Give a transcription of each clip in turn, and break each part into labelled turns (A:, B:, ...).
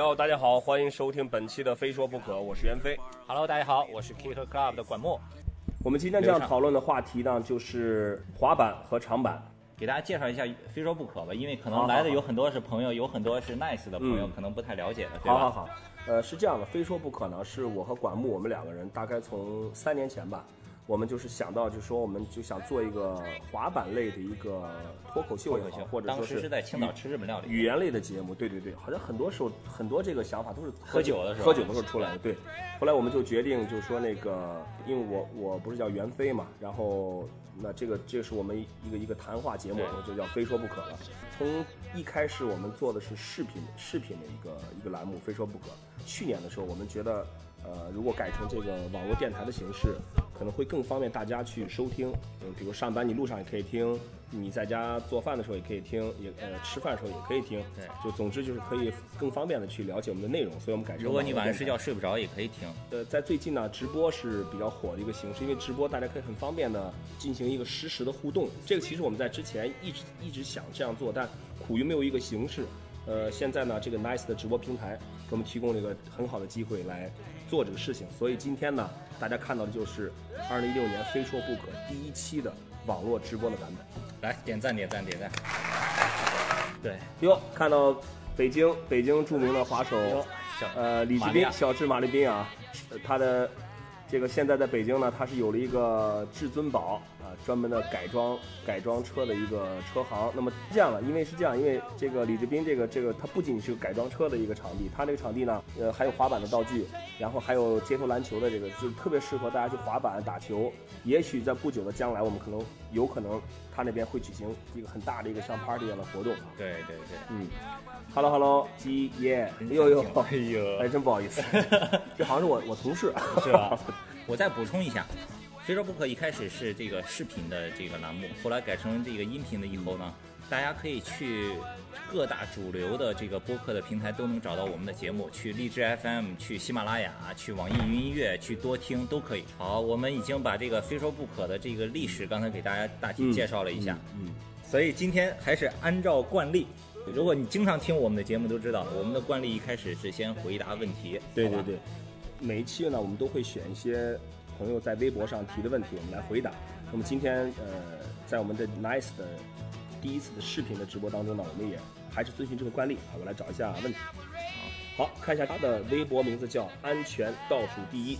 A: 哟，大家好，欢迎收听本期的《非说不可》，我是袁飞。
B: Hello，大家好，我是 Kick Club 的管墨，
A: 我们今天这样讨论的话题呢，就是滑板和长板。
B: 给大家介绍一下《非说不可》吧，因为可能来的有很多是朋友，有很多是 Nice 的朋友，
A: 嗯
B: 可能不太了解的，对吧？
A: 好好好，呃，是这样的，非说不可呢，是我和管木我们两个人大概从三年前吧，我们就是想到，就说我们就想做一个滑板类的一个脱口秀也好，或者说
B: 当时是在青岛吃日本料理，
A: 语言类的节目，对对对，好像很多时候很多这个想法都是
B: 喝酒的时候
A: 喝酒的时候出来的。对，后来我们就决定，就是说那个，因为我我不是叫袁飞嘛，然后那这个这是我们一个一个谈话节目，我就叫非说不可了。从一开始我们做的是视频视频的一个一个栏目，非说不可。去年的时候，我们觉得，呃，如果改成这个网络电台的形式，可能会更方便大家去收听。嗯，比如上班你路上也可以听，你在家做饭的时候也可以听，也呃吃饭的时候也可以听。
B: 对
A: 就总之就是可以更方便的去了解我们的内容，所以我们改成。
B: 如果你晚上睡觉，睡不着，也可以听。
A: 呃，在最近呢，直播是比较火的一个形式，因为直播大家可以很方便的进行一个实时的互动。这个其实我们在之前一直一直想这样做，但苦于没有一个形式。呃，现在呢，这个 Nice 的直播平台给我们提供了一个很好的机会来做这个事情，所以今天呢，大家看到的就是二零一六年非说不可第一期的网络直播的版本。
B: 来点赞点赞点赞。对，
A: 哟，看到北京北京著名的滑手
B: 小
A: 呃李志斌小智马利斌啊，呃他的这个现在在北京呢，他是有了一个至尊宝啊、专门的改装改装车的一个车行。那么这样了，因为是这样，因为这个李志斌这个这个他不仅是个改装车的一个场地，他这个场地呢，呃还有滑板的道具，然后还有街头篮球的这个，就特别适合大家去滑板打球。也许在不久的将来，我们可能有可能他那边会举行一个很大的一个像 party 一样的活动。
B: 对对对，
A: 嗯，Hello Hello，鸡耶，哎呦呦，
B: 哎呦
A: 哎，真不好意思，这好像是我我同事，
B: 是吧？我再补充一下，非说不可一开始是这个视频的这个栏目，后来改成这个音频的以后呢，大家可以去各大主流的这个播客的平台都能找到我们的节目，去荔枝 FM、去喜马拉雅、去网易云音乐、去多听都可以。好，我们已经把这个非说不可的这个历史刚才给大家大体介绍了一下，
A: 嗯，
B: 所以今天还是按照惯例。如果你经常听我们的节目，都知道我们的惯例一开始是先回答问题。
A: 对对对，每一期呢，我们都会选一些朋友在微博上提的问题，我们来回答。那么今天呃，在我们的 Nice 的第一次的视频的直播当中呢，我们也还是遵循这个惯例啊，我来找一下问题。好，看一下他的微博名字叫安全倒数第一。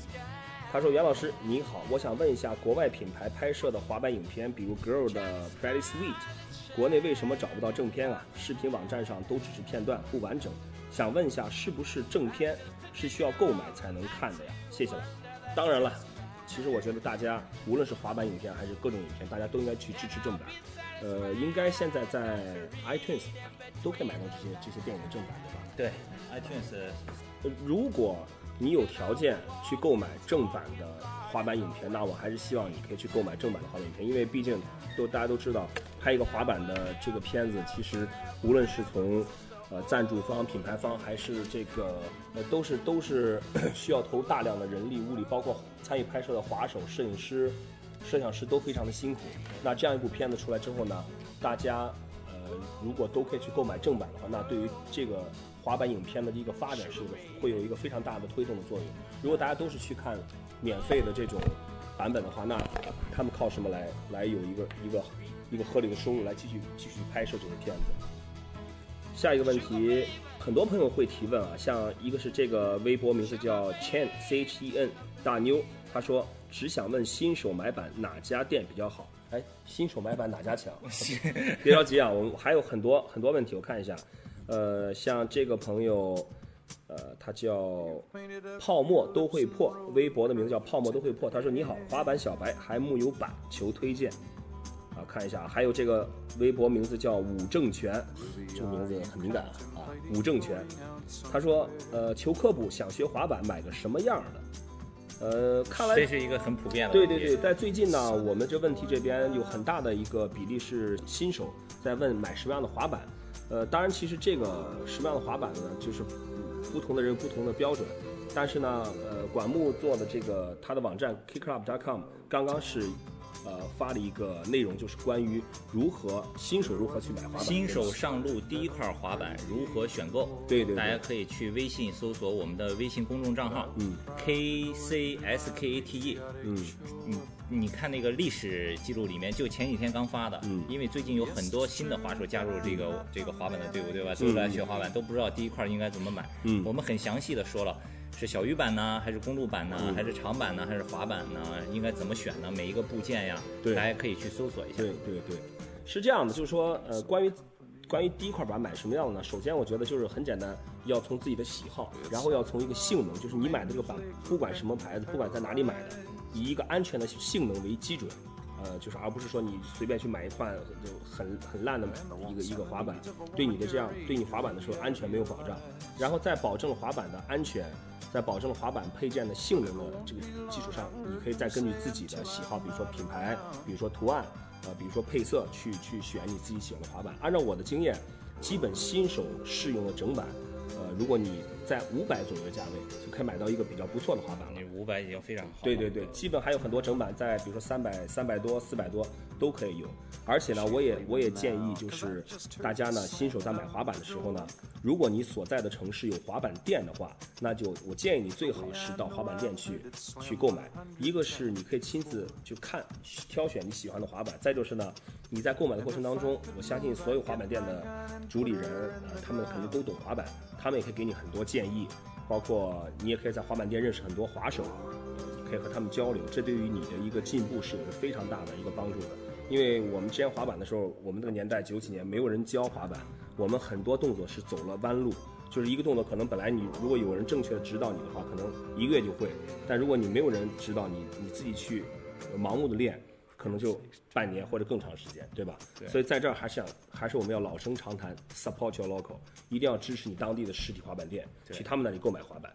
A: 他说：“袁老师你好，我想问一下，国外品牌拍摄的滑板影片，比如 Girl 的 Pretty Sweet，国内为什么找不到正片啊？视频网站上都只是片段，不完整。想问一下，是不是正片是需要购买才能看的呀？谢谢了。当然了，其实我觉得大家无论是滑板影片还是各种影片，大家都应该去支持正版。呃，应该现在在 iTunes 都可以买到这些这些电影的正版，对吧？
B: 对，iTunes
A: 呃如果你有条件去购买正版的滑板影片，那我还是希望你可以去购买正版的滑板影片，因为毕竟都大家都知道，拍一个滑板的这个片子，其实无论是从呃赞助方、品牌方，还是这个呃都是都是 需要投入大量的人力物力，包括参与拍摄的滑手、摄影师、摄像师都非常的辛苦。那这样一部片子出来之后呢，大家呃如果都可以去购买正版的话，那对于这个滑板影片的一个发展是会有一个非常大的推动的作用。如果大家都是去看免费的这种版本的话，那他们靠什么来来有一个一个一个合理的收入来继续继续拍摄这些片子？下一个问题，很多朋友会提问啊，像一个是这个微博名字叫 Chen C H E N 大妞，他说只想问新手买板哪家店比较好？哎，新手买板哪家强？别着急啊，我们还有很多很多问题，我看一下。呃，像这个朋友，呃，他叫泡沫都会破，微博的名字叫泡沫都会破。他说：“你好，滑板小白还木有板，求推荐。”啊，看一下，还有这个微博名字叫武正全，这个名字很敏感啊啊，武正全。他说：“呃，求科普，想学滑板，买个什么样的？”呃，看来
B: 这是一个很普遍的。
A: 对对对，在最近呢，我们这问题这边有很大的一个比例是新手在问买什么样的滑板。呃，当然，其实这个什么样的滑板呢，就是嗯不同的人有不同的标准。但是呢，呃，管木做的这个他的网站 kickclub.com 刚刚是呃发了一个内容，就是关于如何新手如何去买滑板。
B: 新手上路第一块滑板如何选购？
A: 对对对
B: 大家可以去微信搜索我们的微信公众账号，
A: 嗯
B: ，K C S K A T E，
A: 嗯，
B: 你你看那个历史记录里面，就前几天刚发的，
A: 嗯
B: 因为最近有很多新的滑手加入这个这个滑板的队伍，对吧？都来学滑板，都不知道第一块应该怎么买。
A: 嗯
B: 我们很详细的说了。是小鱼板呢，还是公路板呢，
A: 嗯
B: 还是长板呢，还是滑板呢？应该怎么选呢？每一个部件呀，
A: 对
B: 大家可以去搜索一下。
A: 对对对，是这样的，就是说，呃，关于关于第一块板买什么样的呢？首先，我觉得就是很简单，要从自己的喜好，然后要从一个性能，就是你买的这个板，不管什么牌子，不管在哪里买的，以一个安全的性能为基准。呃，就是而不是说你随便去买一块就很很烂的一个一个滑板，对你的这样对你滑板的时候安全没有保障，然后在保证滑板的安全，在保证滑板配件的性能的这个基础上，你可以再根据自己的喜好，比如说品牌，比如说图案，呃，比如说配色，去去选你自己喜欢的滑板。按照我的经验，基本新手适用的整板，呃，如果你在五百左右的价位，就可以买到一个比较不错的滑板了。
B: 你五百已经非常好。
A: 对对对，基本还有很多整板在，比如说三百、三百多、四百多都可以有。而且呢，我也我也建议，就是大家呢，新手在买滑板的时候呢，如果你所在的城市有滑板店的话，那就我建议你最好是到滑板店去去购买。一个是你可以亲自去看挑选你喜欢的滑板，再就是呢，你在购买的过程当中，我相信所有滑板店的主理人，呃，他们肯定都懂滑板，他们也可以给你很多建议。建议包括你也可以在滑板店认识很多滑手，你可以和他们交流，这对于你的一个进步是有着非常大的一个帮助的。因为我们之前滑板的时候，我们那个年代九几年没有人教滑板，我们很多动作是走了弯路，就是一个动作可能本来你如果有人正确的指导你的话，可能一个月就会，但如果你没有人指导你，你自己去盲目的练，可能就半年或者更长时间，对吧？
B: 对
A: 所以在这儿还是想，还是我们要老生常谈，support your local，一定要支持你当地的实体滑板店，
B: 对
A: 去他们那里购买滑板。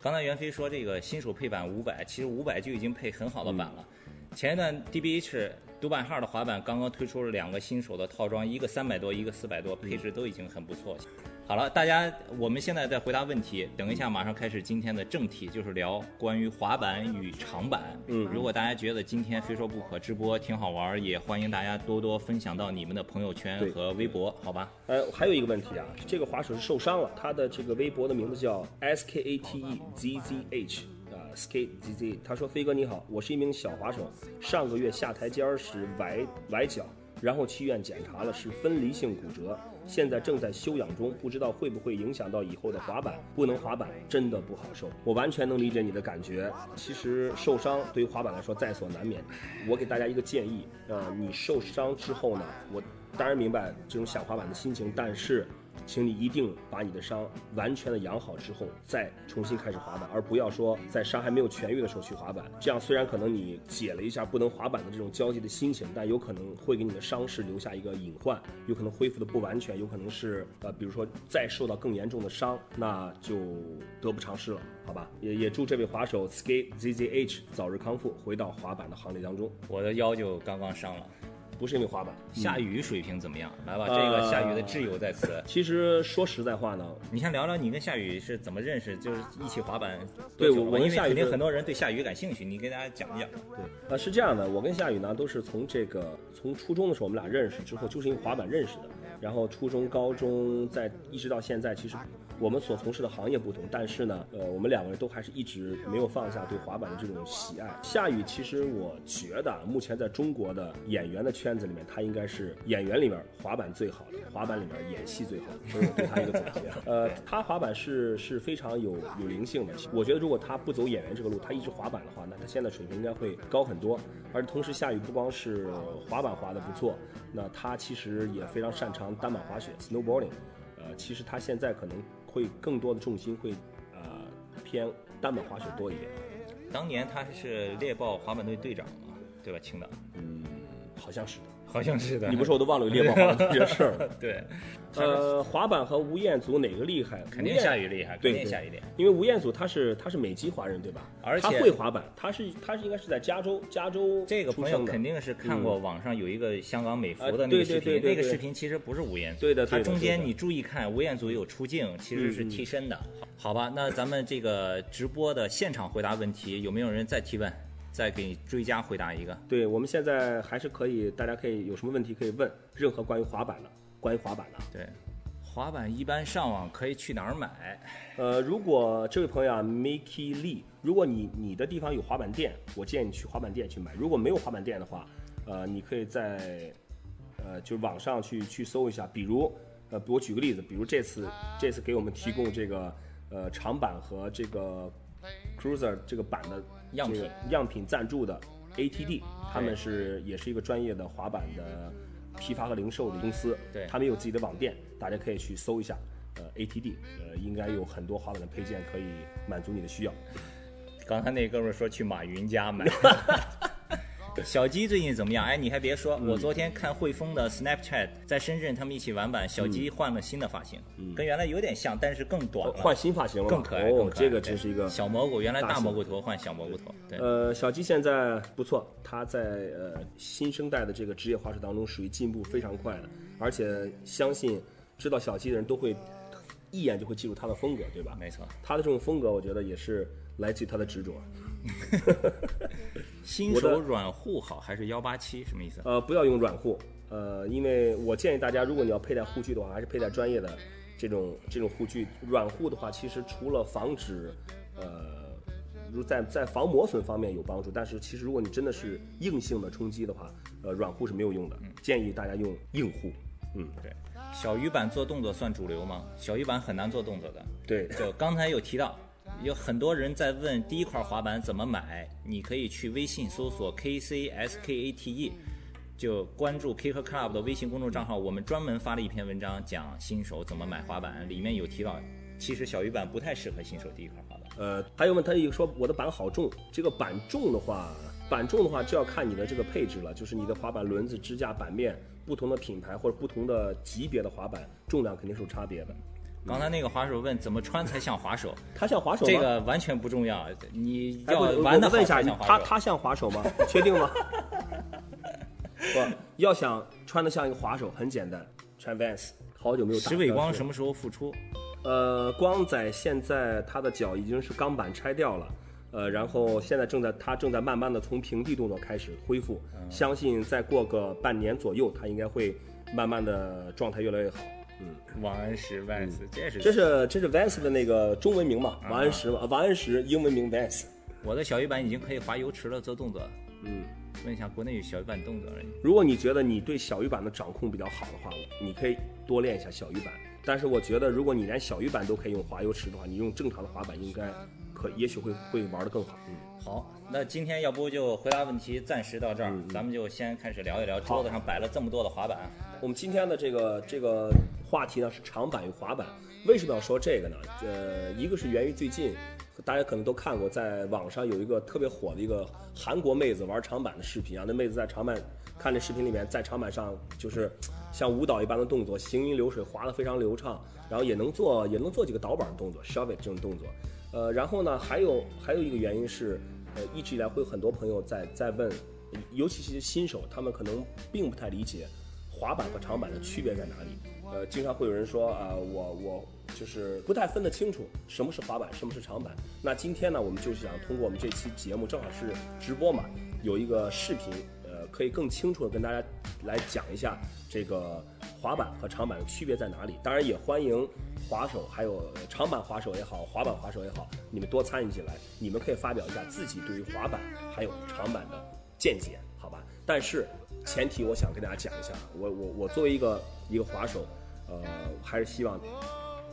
B: 刚才袁飞说这个新手配板五百，其实五百就已经配很好的板了。
A: 嗯
B: 前一段 DBH 独板号的滑板刚刚推出了两个新手的套装，一个三百多，一个四百多，配置都已经很不错。好了，大家，我们现在在回答问题，等一下马上开始今天的正题，就是聊关于滑板与长板。
A: 嗯
B: 如果大家觉得今天非说不可直播挺好玩，也欢迎大家多多分享到你们的朋友圈和微博，好吧？
A: 呃，还有一个问题啊，这个滑手是受伤了，他的这个微博的名字叫 S K A T E Z Z H 啊，Skate Z Z。他说：“飞哥你好，我是一名小滑手，上个月下台阶时崴崴脚，然后去医院检查了是分离性骨折，现在正在休养中，不知道会不会影响到以后的滑板。不能滑板真的不好受，我完全能理解你的感觉。其实受伤对于滑板来说在所难免。我给大家一个建议，呃，你受伤之后呢，我当然明白这种想滑板的心情，但是，请你一定把你的伤完全的养好之后，再重新开始滑板，而不要说在伤还没有痊愈的时候去滑板。这样虽然可能你解了一下不能滑板的这种焦急的心情，但有可能会给你的伤势留下一个隐患，有可能恢复的不完全，有可能是呃，比如说再受到更严重的伤，那就得不偿失了，好吧？也也祝这位滑手 Skate ZZH 早日康复，回到滑板的行列当中。
B: 我的腰就刚刚伤了。
A: 不是因为滑板，
B: 夏雨水平怎么样？来吧，
A: 呃
B: 这个夏雨的挚友在此。
A: 其实说实在话呢，
B: 你先聊聊你跟夏雨是怎么认识，就是一起滑板
A: 对
B: 多久了因为
A: 我跟夏雨是
B: 肯定很多人对夏雨感兴趣，你给大家讲一讲。
A: 对，呃，是这样的，我跟夏雨呢都是从这个从初中的时候我们俩认识之后，就是因为滑板认识的。然后初中、高中，在一直到现在，其实我们所从事的行业不同，但是呢，呃，我们两个人都还是一直没有放下对滑板的这种喜爱。夏雨其实我觉得，目前在中国的演员的圈子里面，他应该是演员里面滑板最好的，滑板里面演戏最好的，这是我对他一个总结。呃，他滑板是是非常有有灵性的。我觉得如果他不走演员这个路，他一直滑板的话，那他现在水平应该会高很多。而同时，夏雨不光是滑板滑得不错，那他其实也非常擅长单板滑雪 （snowboarding）。呃，其实他现在可能会更多的重心会呃偏单板滑雪多一点。
B: 当年他是猎豹滑板队队长嘛，对吧？青岛，
A: 嗯，好像是的。
B: 好像是的。
A: 你不说我都忘了有猎豹滑板这件事儿。
B: 对，
A: 呃，滑板和吴彦祖哪个厉害？
B: 肯定夏雨厉害，肯定夏雨厉害。
A: 因为吴彦祖他是他是美籍华人对吧？
B: 而且
A: 他会滑板，他是他是应该是在加州加州
B: 这个朋友肯定是看过网上有一个香港美服的那个视频，
A: 对对对对
B: 那个视频其实不是吴彦祖，
A: 对的
B: 他中间你注意看，吴彦祖有出镜，其实是替身的。好吧，那咱们这个直播的现场回答问题，有没有人再提问？再给你追加回答一个。
A: 对，我们现在还是可以，大家可以有什么问题可以问，任何关于滑板的，关于滑板的。
B: 对，滑板一般上网可以去哪儿买？
A: 呃，如果这位朋友啊，Mickey Lee，如果你你的地方有滑板店，我建议你去滑板店去买。如果没有滑板店的话，呃，你可以在呃就是网上去去搜一下，比如呃，我举个例子，比如这次这次给我们提供这个呃长板和这个 Cruiser 这个版的
B: 样品
A: 这个样品赞助的 ATD，他们是也是一个专业的滑板的批发和零售的公司，
B: 对
A: 他们有自己的网店，大家可以去搜一下。呃，ATD，呃，应该有很多滑板的配件可以满足你的需要。
B: 刚才那哥们说去马云家买。小鸡最近怎么样？哎，你还别说，我昨天看汇丰的 Snapchat 在深圳，他们一起玩板，小鸡换了新的发型，跟原来有点像，但是更短了，
A: 换新发型了吗，
B: 更可爱，
A: 哦这个
B: 对
A: 真是一个
B: 小蘑菇，原来
A: 大
B: 蘑菇头换小蘑菇头，对，
A: 呃，小鸡现在不错，它在呃新生代的这个职业滑手当中属于进步非常快的，而且相信知道小鸡的人都会一眼就会记住它的风格，对吧？
B: 没错。
A: 它的这种风格，我觉得也是来自于他的执着。
B: 新手软护好还是幺八七？什么意思？
A: 呃，不要用软护，呃，因为我建议大家，如果你要佩戴护具的话，还是佩戴专业的这种这种护具。软护的话，其实除了防止，呃，如在在防磨损方面有帮助，但是其实如果你真的是硬性的冲击的话，呃，软护是没有用的，建议大家用硬护。嗯，
B: 对，小鱼板做动作算主流吗？小鱼板很难做动作的。
A: 对，
B: 就刚才有提到，有很多人在问第一块滑板怎么买，你可以去微信搜索 KCSKATE，就关注 Kicker Club 的微信公众账号，我们专门发了一篇文章讲新手怎么买滑板，里面有提到，其实小鱼板不太适合新手第一块滑板。
A: 呃，还有问他一个说我的板好重，这个板重的话，板重的话就要看你的这个配置了，就是你的滑板轮子、支架、板面，不同的品牌或者不同的级别的滑板重量肯定是有差别的。
B: 刚才那个滑手问怎么穿才像滑手，
A: 他像滑手吗？
B: 这个完全不重要，你要玩的
A: 问一下
B: 才像，滑手。
A: 他他像滑手吗？确定吗？不，要想穿的像一个滑手，很简单，穿 Vans。好久没有打
B: 石伟光什么时候复出？
A: 呃，光仔现在他的脚已经是钢板拆掉了，呃，然后现在正在他正在慢慢的从平地动作开始恢复，相信再过个半年左右，他应该会慢慢的状态越来越好。
B: 王安石 Vans，这是
A: 这是这是 Vans 的那个中文名嘛，王安石嘛，王安石英文名 Vans。
B: 我的小鱼板已经可以滑油池了，做动作。
A: 嗯，
B: 问一下国内有小鱼板动作而已。
A: 如果你觉得你对小鱼板的掌控比较好的话，你可以多练一下小鱼板。但是我觉得，如果你连小鱼板都可以用滑油池的话，你用正常的滑板应该可也许会会玩得更好。嗯，
B: 好，那今天要不就回答问题，暂时到这儿，咱们就先开始聊一聊桌子上摆了这么多的滑板。
A: 我们今天的这个这个话题呢是长板与滑板。为什么要说这个呢？呃，一个是源于最近，大家可能都看过，在网上有一个特别火的一个韩国妹子玩长板的视频啊。那妹子在长板看这视频里面，在长板上就是像舞蹈一般的动作，行云流水，滑得非常流畅，然后也能做也能做几个倒板的动作 shove it 这种动作。呃，然后呢，还有还有一个原因是，呃，一直以来会有很多朋友在在问，尤其是新手，他们可能并不太理解滑板和长板的区别在哪里。呃，经常会有人说啊、我我就是不太分得清楚什么是滑板，什么是长板。那今天呢，我们就是想通过我们这期节目，正好是直播嘛，有一个视频，可以更清楚的跟大家来讲一下这个滑板和长板的区别在哪里。当然，也欢迎滑手，还有长板滑手也好，滑板滑手也好，你们多参与进来，你们可以发表一下自己对于滑板还有长板的见解，好吧？但是前提我想跟大家讲一下，我我我作为一个一个滑手，呃，还是希望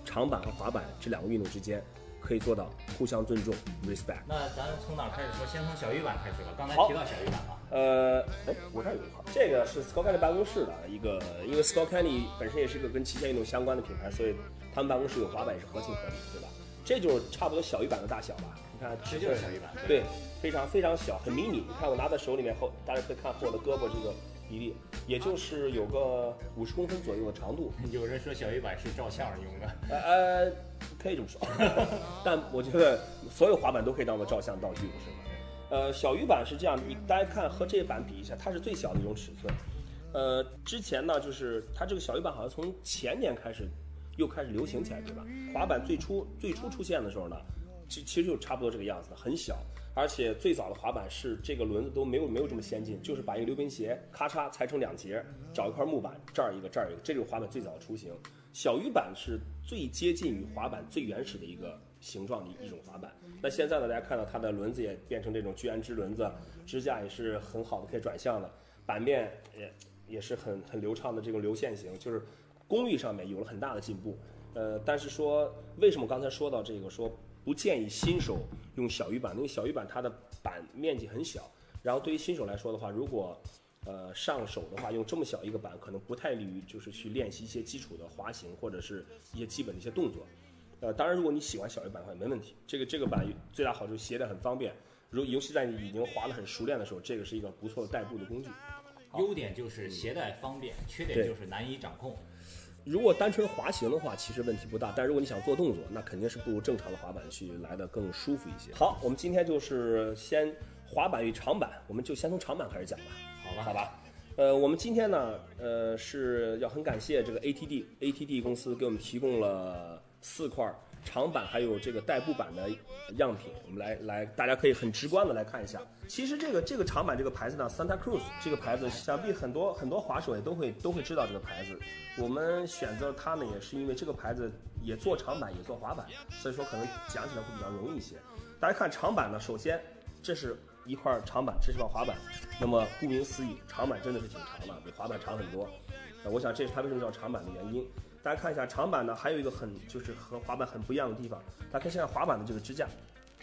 A: 长板和滑板这两个运动之间可以做到互相尊重 （respect）。
B: 那咱从哪儿开始说？先从小鱼板开始吧。刚才提到小鱼板了。
A: 呃，哎，我这儿有一块，这个是 Scott Kelly 办公室的一个，因为 Scott Kelly 本身也是一个跟极限运动相关的品牌，所以他们办公室有滑板也是合情合理，对吧？这就是差不多小鱼板的大小吧？你看，
B: 这就是小鱼板
A: 对，非常非常小，很迷你。你看我拿在手里面后，大家可以看和我的胳膊这个比例，也就是有个五十公分左右的长度，
B: 有人说小鱼板是照相用的。
A: 呃呃，可以这么说，但我觉得所有滑板都可以当做照相道具，不是吗？呃，小鱼板是这样，你大家看和这个板比一下，它是最小的一种尺寸。呃，之前呢，就是它这个小鱼板好像从前年开始又开始流行起来，对吧？滑板最初最初出现的时候呢，其其实就差不多这个样子的，很小。而且最早的滑板是这个轮子都没有没有这么先进，就是把一个溜冰鞋咔嚓裁成两截，找一块木板，这儿一个这儿一个，这就是滑板最早的雏形。小鱼板是最接近于滑板最原始的一个形状的一种滑板。那现在呢，大家看到它的轮子也变成这种聚氨酯轮子，支架也是很好的可以转向的，板面也也是很很流畅的这种流线型，就是工艺上面有了很大的进步。呃，但是说为什么刚才说到这个说不建议新手用小鱼板？因为小鱼板它的板面积很小，然后对于新手来说的话，如果呃上手的话，用这么小一个板可能不太利于就是去练习一些基础的滑行或者是一些基本的一些动作。呃，当然如果你喜欢小一板的话也没问题。这个这个板最大好处携带很方便，如尤其在你已经滑得很熟练的时候，这个是一个不错的代步的工具。
B: 优点就是携带方便，缺点就是难以掌控。
A: 如果单纯滑行的话，其实问题不大。但如果你想做动作，那肯定是不如正常的滑板去来的更舒服一些。好，我们今天就是先滑板与长板，我们就先从长板开始讲吧。
B: 好吧，
A: 呃，我们今天呢，呃，是要很感谢这个 ATD ATD 公司给我们提供了四块长板，还有这个代步板的样品。我们来来，大家可以很直观的来看一下。其实这个这个长板这个牌子呢，Santa Cruz 这个牌子，想必很多很多滑手也都会都会知道这个牌子。我们选择它呢，也是因为这个牌子也做长板，也做滑板，所以说可能讲起来会比较容易一些。大家看长板呢，首先这是一块长板，这是块滑板。那么顾名思义，长板真的是挺长的，比滑板长很多。那，我想这是它为什么叫长板的原因。大家看一下长板呢，还有一个很就是和滑板很不一样的地方。大家看现在滑板的这个支架，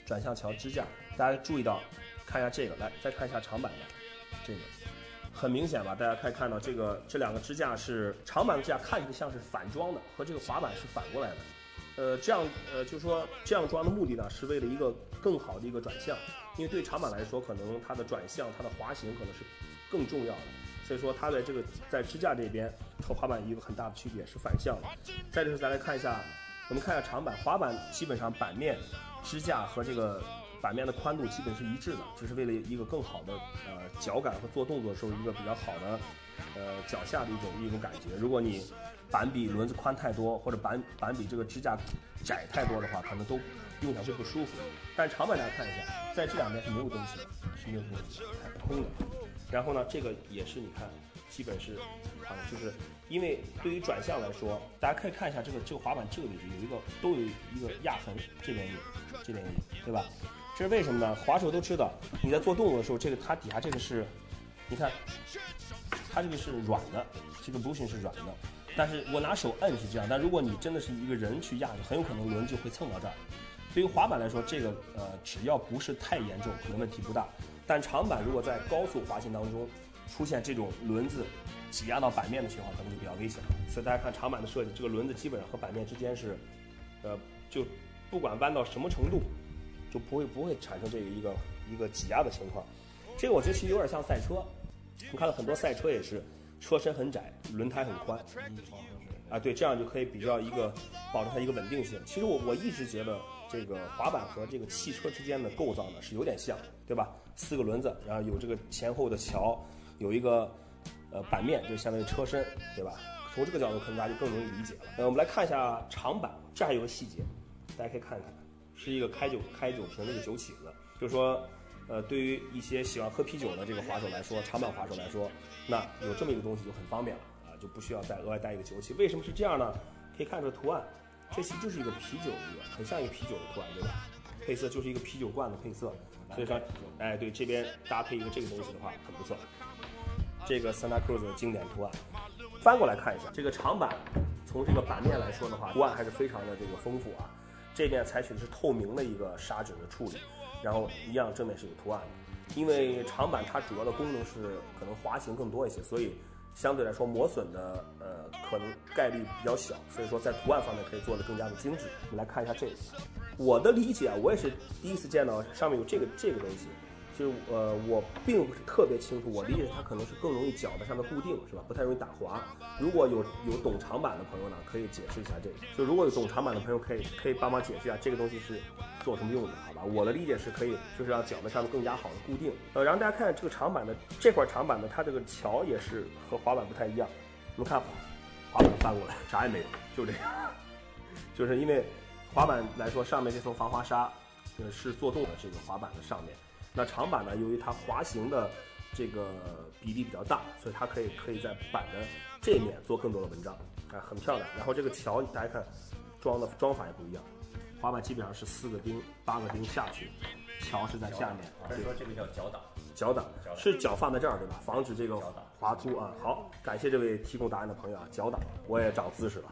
A: 转向桥支架，大家注意到，看一下这个，来再看一下长板的这个，很明显吧？大家可以看到这个这两个支架是长板的支架，看起来像是反装的，和这个滑板是反过来的。呃，这样呃，就是说这样装的目的呢，是为了一个更好的一个转向，因为对长板来说，可能它的转向、它的滑行可能是更重要的。所以说它在这个在支架这边和滑板一个很大的区别是反向的。再就是咱来看一下，我们看一下长板，滑板基本上板面、支架和这个板面的宽度基本是一致的，只是为了一个更好的呃脚感和做动作的时候一个比较好的呃脚下的一种一种感觉。如果你板比轮子宽太多，或者板板比这个支架窄太多的话，可能都用起来会不舒服。但长板大家看一下，在这两边是没有东西的，是没有东西的，它空的。然后呢，这个也是你看，基本是啊，就是因为对于转向来说，大家可以看一下这个这个滑板这个位置有一个都有一个压痕，这边有，这边有，对吧？这是为什么呢？滑手都知道，你在做动作的时候，这个它底下这个是，你看，它这个是软的，这个 bushing 是软的，但是我拿手摁是这样，但如果你真的是一个人去压着，很有可能轮就会蹭到这儿。对于滑板来说，这个呃只要不是太严重，可能问题不大。但长板如果在高速滑行当中出现这种轮子挤压到板面的情况，可能就比较危险了。所以大家看长板的设计，这个轮子基本上和板面之间是，呃，就不管弯到什么程度，就不会不会产生这个一个一个挤压的情况。这个我觉得其实有点像赛车，你看到很多赛车也是车身很窄，轮胎很宽，啊，对，这样就可以比较一个保证它一个稳定性。其实我我一直觉得这个滑板和这个汽车之间的构造呢是有点像，对吧？四个轮子，然后有这个前后的桥，有一个呃板面，就相当于车身，对吧？从这个角度可能大家就更容易理解了。呃，我们来看一下长板，这还有个细节，大家可以看一看，是一个开酒开酒瓶的一个酒起子，就是说，呃，对于一些喜欢喝啤酒的这个滑手来说，长板滑手来说，那有这么一个东西就很方便了啊，就不需要再额外带一个酒起。为什么是这样呢？可以看出图案，这其实就是一个啤酒一个，很像一个啤酒的图案，对吧？配色就是一个啤酒罐的配色。所以说，哎，对，这边搭配一个这个东西的话，很不错。这个 Santa Cruz 的经典图案，翻过来看一下，这个长板，从这个版面来说的话，图案还是非常的这个丰富啊。这面采取的是透明的一个砂纸的处理，然后一样正面是有图案的。因为长板它主要的功能是可能滑行更多一些，所以相对来说磨损的呃可能概率比较小，所以说在图案方面可以做的更加的精致。我们来看一下这个。我的理解啊，我也是第一次见到上面有这个这个东西，就是呃，我并不是特别清楚。我理解它可能是更容易脚在上面固定，是吧？不太容易打滑。如果有有懂长板的朋友呢，可以解释一下这个。就如果有懂长板的朋友，可以可以帮忙解释一下这个东西是做什么用的，我的理解是可以，就是让脚在上面更加好的固定。呃，然后大家看这个长板的这块长板的，它这个桥也是和滑板不太一样。我们看滑板翻过来，啥也没有，就这样，就是因为。滑板来说，上面这层防滑沙，呃，是做动的这个滑板的上面。那长板呢，由于它滑行的这个比例比较大，所以它可以可以在板的这面做更多的文章，哎，很漂亮。然后这个桥大家看装的装法也不一样，滑板基本上是四个钉、八个钉下去，桥是在下面。
B: 所以说这个叫脚挡。
A: 脚挡是脚放在这儿对吧？防止这个滑出啊。好，感谢这位提供答案的朋友啊，脚挡我也长姿势了。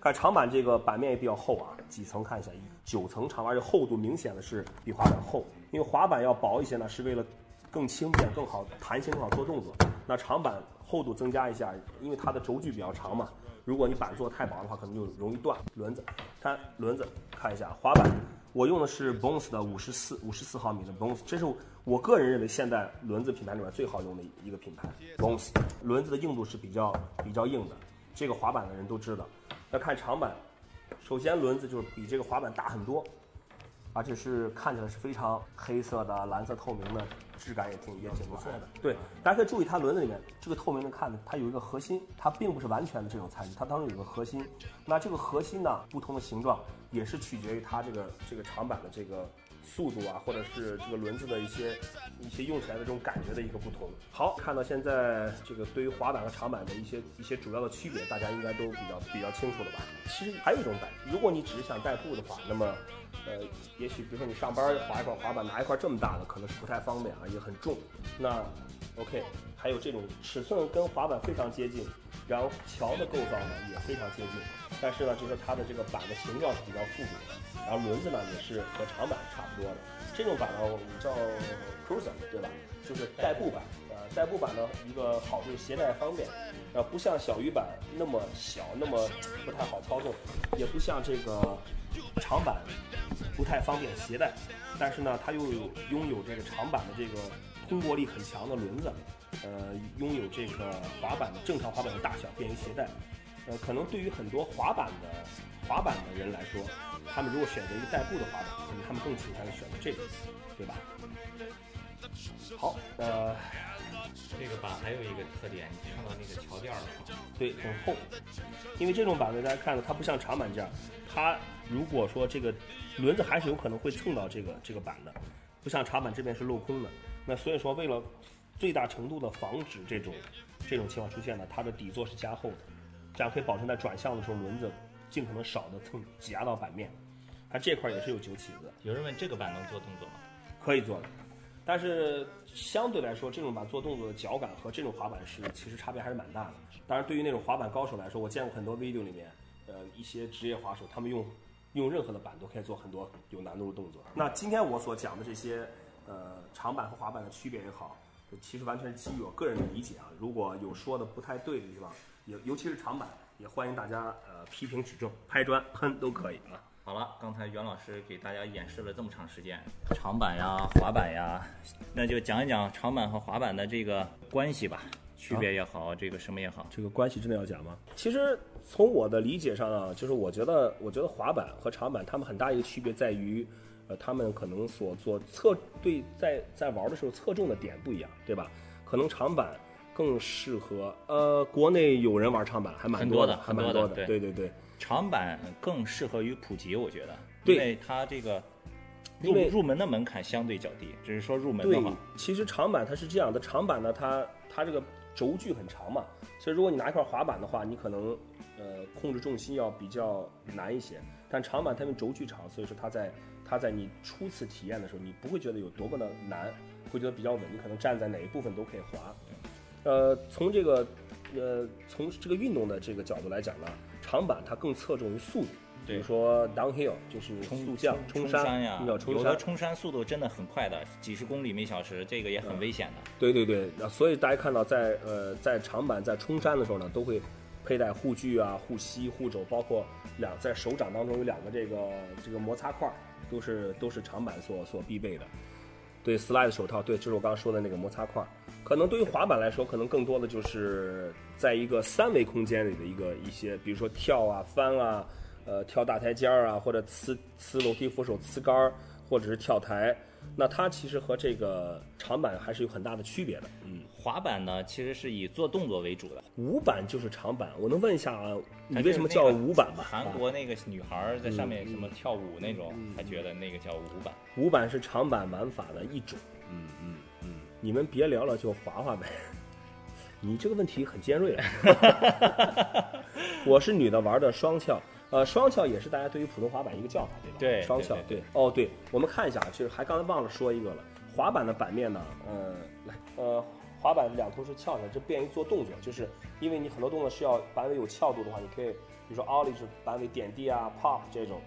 A: 看长板这个板面也比较厚啊，几层看一下，九层长，而且厚度明显的是比滑板厚，因为滑板要薄一些呢，是为了更轻便、更好弹性、更好做动作。那长板厚度增加一下，因为它的轴距比较长嘛，如果你板做太薄的话，可能就容易断轮子。看轮子，看一下滑板，我用的是 Bones 的五十四五十四毫米的 Bones，这是我个人认为现在轮子品牌里面最好用的一个品牌 Bones。轮子的硬度是比较比较硬的，这个滑板的人都知道。要看长板，首先轮子就是比这个滑板大很多，而且是看起来是非常黑色的、蓝色透明的，质感也挺也挺不错的。对，大家可以注意它轮子里面这个透明的看的，它有一个核心，它并不是完全的这种材质，它当中有个核心。那这个核心呢，不同的形状也是取决于它这个这个长板的这个速度啊，或者是这个轮子的一些一些用起来的这种感觉的一个不同。好，看到现在这个对于滑板和长板的一些一些主要的区别，大家应该都比较比较清楚了吧？其实还有一种板，如果你只是想代步的话，那么呃，也许比如说你上班滑一块滑板，拿一块这么大的可能是不太方便啊，也很重。那 OK，还有这种尺寸跟滑板非常接近，然后桥的构造呢也非常接近，但是呢，就是它的这个板的形状是比较复古的，然后轮子呢也是和长板差不多的。这种板呢我们叫 cruiser，对吧？就是代步板。呃，代步板呢一个好处是携带方便，呃，不像小鱼板那么小，那么不太好操纵，也不像这个长板不太方便携带，但是呢，它又有拥有这个长板的这个通过力很强的轮子，呃，拥有这个滑板的正常滑板的大小，便于携带。呃，可能对于很多滑板的滑板的人来说，他们如果选择一个代步的滑板，可能他们更倾向于选择这个，对吧？好，呃，
B: 这个板还有一个特点，你看到那个桥垫儿了吗？
A: 对，很厚，因为这种板呢，大家看到它不像长板这样，它如果说这个轮子还是有可能会蹭到这个这个板的，不像茶板这边是镂空的。那所以说，为了最大程度的防止这种这种情况出现呢，它的底座是加厚的，这样可以保证在转向的时候轮子尽可能少的蹭挤压到板面。它这块也是有酒起子，
B: 有人问这个板能做动作吗？
A: 可以做的，但是相对来说，这种板做动作的脚感和这种滑板是其实差别还是蛮大的。当然，对于那种滑板高手来说，我见过很多 video 里面，呃，一些职业滑手，他们用用任何的板都可以做很多有难度的动作。那今天我所讲的这些，呃，长板和滑板的区别也好，其实完全是基于我个人的理解啊。如果有说的不太对的地方，也尤其是长板，也欢迎大家呃批评指正，拍砖喷 都可以啊。
B: 好了，刚才袁老师给大家演示了这么长时间，长板呀、滑板呀，那就讲一讲长板和滑板的这个关系吧，区别也好，这个什么也好。
A: 这个关系真的要讲吗？其实从我的理解上啊，就是我觉得，我觉得滑板和长板它们很大一个区别在于，呃，他们可能所做侧对在在玩的时候侧重的点不一样，对吧？可能长板更适合，呃，国内有人玩长板还蛮多
B: 的
A: 还蛮
B: 多的对
A: 对对对。
B: 长板更适合于普及，我觉得，
A: 对
B: 因为它这个入入门的门槛相对较低，只是说入门的话，，
A: 其实长板它是这样的，长板呢，它它这个轴距很长嘛，所以如果你拿一块滑板的话，你可能呃控制重心要比较难一些。但长板它因为轴距长，所以说它在它在你初次体验的时候，你不会觉得有多么的难，会觉得比较稳，你可能站在哪一部分都可以滑。呃，从这个呃从这个运动的这个角度来讲呢，长板它更侧重于速度，比如说 downhill 就是速降、
B: 冲
A: 山，
B: 呀，
A: 冲
B: 有的。冲山速度真的很快的，几十公里每小时，这个也很危险的。
A: 对对对，那所以大家看到在呃在长板在冲山的时候呢，都会佩戴护具啊、护膝、护肘，包括两在手掌当中有两个这个这个摩擦块儿，都是都是长板所所必备的。对，slide 手套，对，就是我刚刚说的那个摩擦块儿。可能对于滑板来说，可能更多的就是在一个三维空间里的一个一些，比如说跳啊、翻啊，呃，跳大台阶儿啊，或者呲呲楼梯扶手、呲杆儿，或者是跳台。那它其实和这个长板还是有很大的区别的。嗯，
B: 滑板呢，其实是以做动作为主的。
A: 五板就是长板，我能问一下啊，你为什么叫五板吗？
B: 韩
A: 啊
B: 国那个女孩儿在上面什么跳舞那种，
A: 嗯
B: 还觉得那个叫五板。
A: 五板是长板玩法的一种，嗯嗯嗯，你们别聊了，就滑滑呗。你这个问题很尖锐了。我是女的，玩的双翘，呃，双翘也是大家对于普通滑板一个叫法，对吧？
B: 对
A: 双翘，
B: 对对
A: 哦，对，我们看一下，就是还刚才忘了说一个了，滑板的板面呢，呃，来，呃，滑板两头是翘起来，这便于做动作，就是因为你很多动作是要板尾有翘度的话，你可以，比如说 ollie 是板尾点地啊，pop 这种，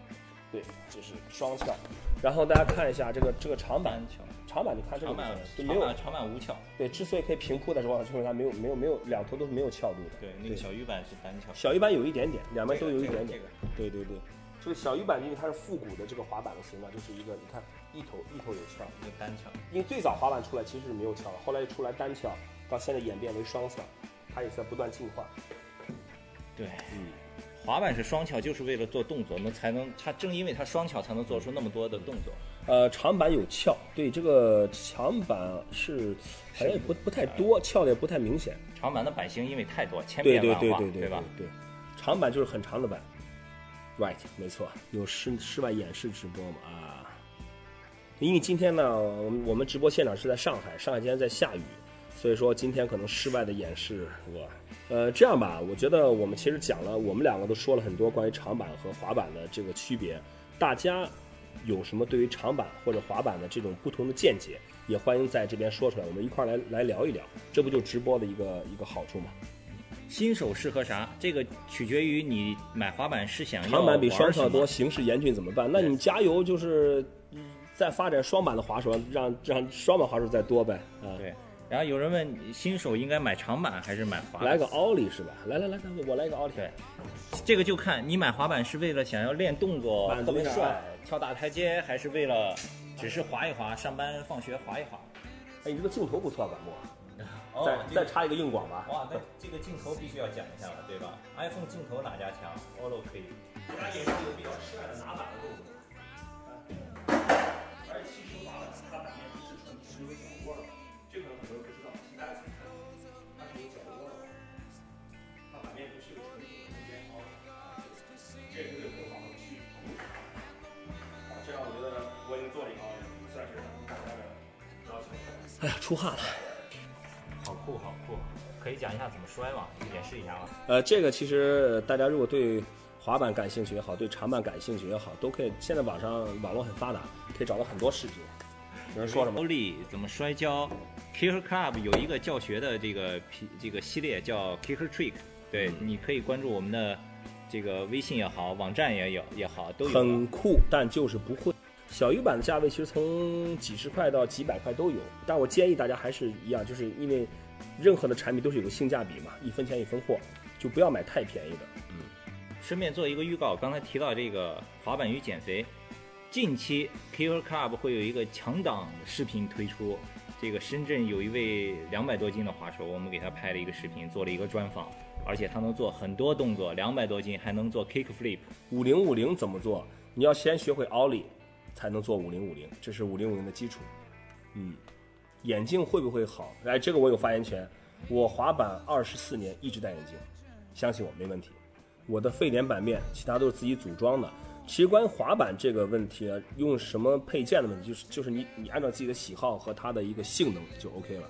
A: 对，这是双翘。然后大家看一下这个这个长板
B: 单，翘，
A: 长板你看这个就没有
B: 长板长板无翘，
A: 对，之所以可以平铺的时候，就是它没有没有没有两头都是没有翘度的。
B: 对，那个小鱼板是单翘，
A: 小鱼板有一点点，两边都有一点点。
B: 这个
A: 对对对，这个小鱼板因为它是复古的这个滑板的形状，就是一个你看一头一头有翘，
B: 一个单翘，
A: 因为最早滑板出来其实是没有翘的，后来出来单翘，到现在演变为双翘，它也是在不断进化。
B: 对，
A: 嗯，
B: 滑板是双翘，就是为了做动作，能才能它正因为它双翘，才能做出那么多的动作。
A: 呃，长板有翘，对这个长板是好像也不不太多，翘的也不太明显。
B: 长板的版型因为太多，千
A: 对对
B: 变万化，
A: 对对对
B: 吧？
A: 对，长板就是很长的板，right，没错，有室室外演示直播嘛啊。因为今天呢，我们我们直播现场是在上海，上海今天在下雨，所以说今天可能室外的演示我，呃，这样吧，我觉得我们其实讲了，我们两个都说了很多关于长板和滑板的这个区别，大家有什么对于长板或者滑板的这种不同的见解，也欢迎在这边说出来，我们一块儿来来聊一聊，这不就直播的一个一个好处吗？
B: 新手适合啥？这个取决于你买滑板是想要
A: 长板比双翘多，形势严峻怎么办？那你加油，就是嗯再发展双板的滑手，让让双板滑手再多呗啊！
B: 对。然后有人问新手应该买长板还是买滑板？
A: 来个奥利是吧？来来来，我来个奥利。
B: 对，这个就看你买滑板是为了想要练动作特别帅，跳大台阶，还是为了只是滑一滑，上班放学滑一滑。
A: 哎，你这个镜头不错，管木。
B: 哦
A: 再再插一个硬广吧。
B: 哇，那这个镜头必须要讲一下了，对吧？iPhone 镜头哪家强？OLO 可以。
A: 给大家演示一个比较失败的拿板的动哎呀，出汗了。
B: 好酷，好酷！可以讲一下怎么摔吗？演示一下吗？
A: 呃，这个其实大家如果对滑板感兴趣也好，对长板感兴趣也好，都可以。现在网上网络很发达，可以找到很多视频。有人说什么？
B: 欧力怎么摔跤？Kicker Club 有一个教学的这个皮这个系列叫 Kicker Trick，对，
A: 嗯
B: 你可以关注我们的这个微信也好，网站也有也好，都有。
A: 很酷，但就是不会。小鱼板的价位其实从几十块到几百块都有，但我建议大家还是一样，就是因为任何的产品都是有个性价比嘛，一分钱一分货，就不要买太便宜的。
B: 嗯顺便做一个预告，刚才提到这个滑板与减肥，近期 Kicker Club 会有一个强档视频推出。这个深圳有一位两百多斤的滑手，我们给他拍了一个视频，做了一个专访，而且他能做很多动作，两百多斤还能做 kick flip。
A: 五零五零怎么做？你要先学会奥利，才能做五零五零，这是五零五零的基础。嗯，眼镜会不会好？哎，这个我有发言权。我滑板二十四年一直戴眼镜，相信我没问题。我的沸点板面，其他都是自己组装的。其实关于滑板这个问题啊，用什么配件的问题，就是就是你你按照自己的喜好和它的一个性能就 OK 了。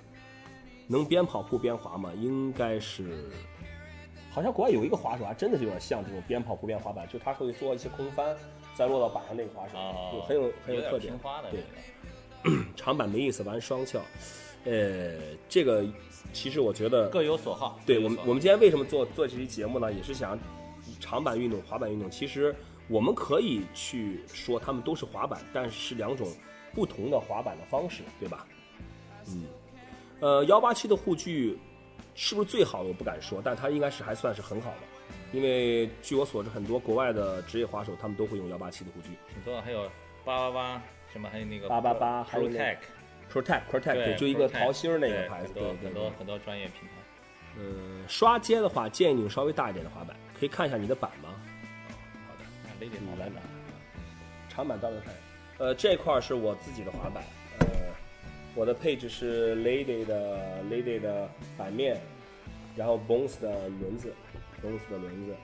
A: 能边跑酷边滑吗？应该是，好像国外有一个滑手还真的是有点像这种边跑酷边滑板，就他会做一些空翻，再落到板上那个滑手，
B: 哦
A: 就很有很
B: 有
A: 特点对，长板没意思，玩双翘，呃，这个其实我觉得
B: 各有所好。
A: 对我们，我们今天为什么做做这期节目呢？也是想长板运动、滑板运动，其实我们可以去说他们都是滑板，但是两种不同的滑板的方式，对吧？嗯，呃，幺八七的护具是不是最好的？我不敢说，但它应该是还算是很好的，因为据我所知，很多国外的职业滑手他们都会用幺八七的护具
B: 挺多的，还有八八八什么，还有那个
A: 八八八还有那
B: Protect，，Protect
A: Protect，
B: 对，
A: 就一个桃心儿那个牌子，
B: 很多
A: 对
B: 很多。很多专业品牌。
A: 嗯，刷街的话，建议你用稍微大一点的滑板，可以看一下你的板吗？
B: 好的，那 Lady
A: 嗯
B: 滑板呢？
A: 长板到时候看。呃，这块儿是我自己的滑板，呃，我的配置是 Lady 的 Lady 的板面，然后 Bones 的轮子，Bones 的轮子，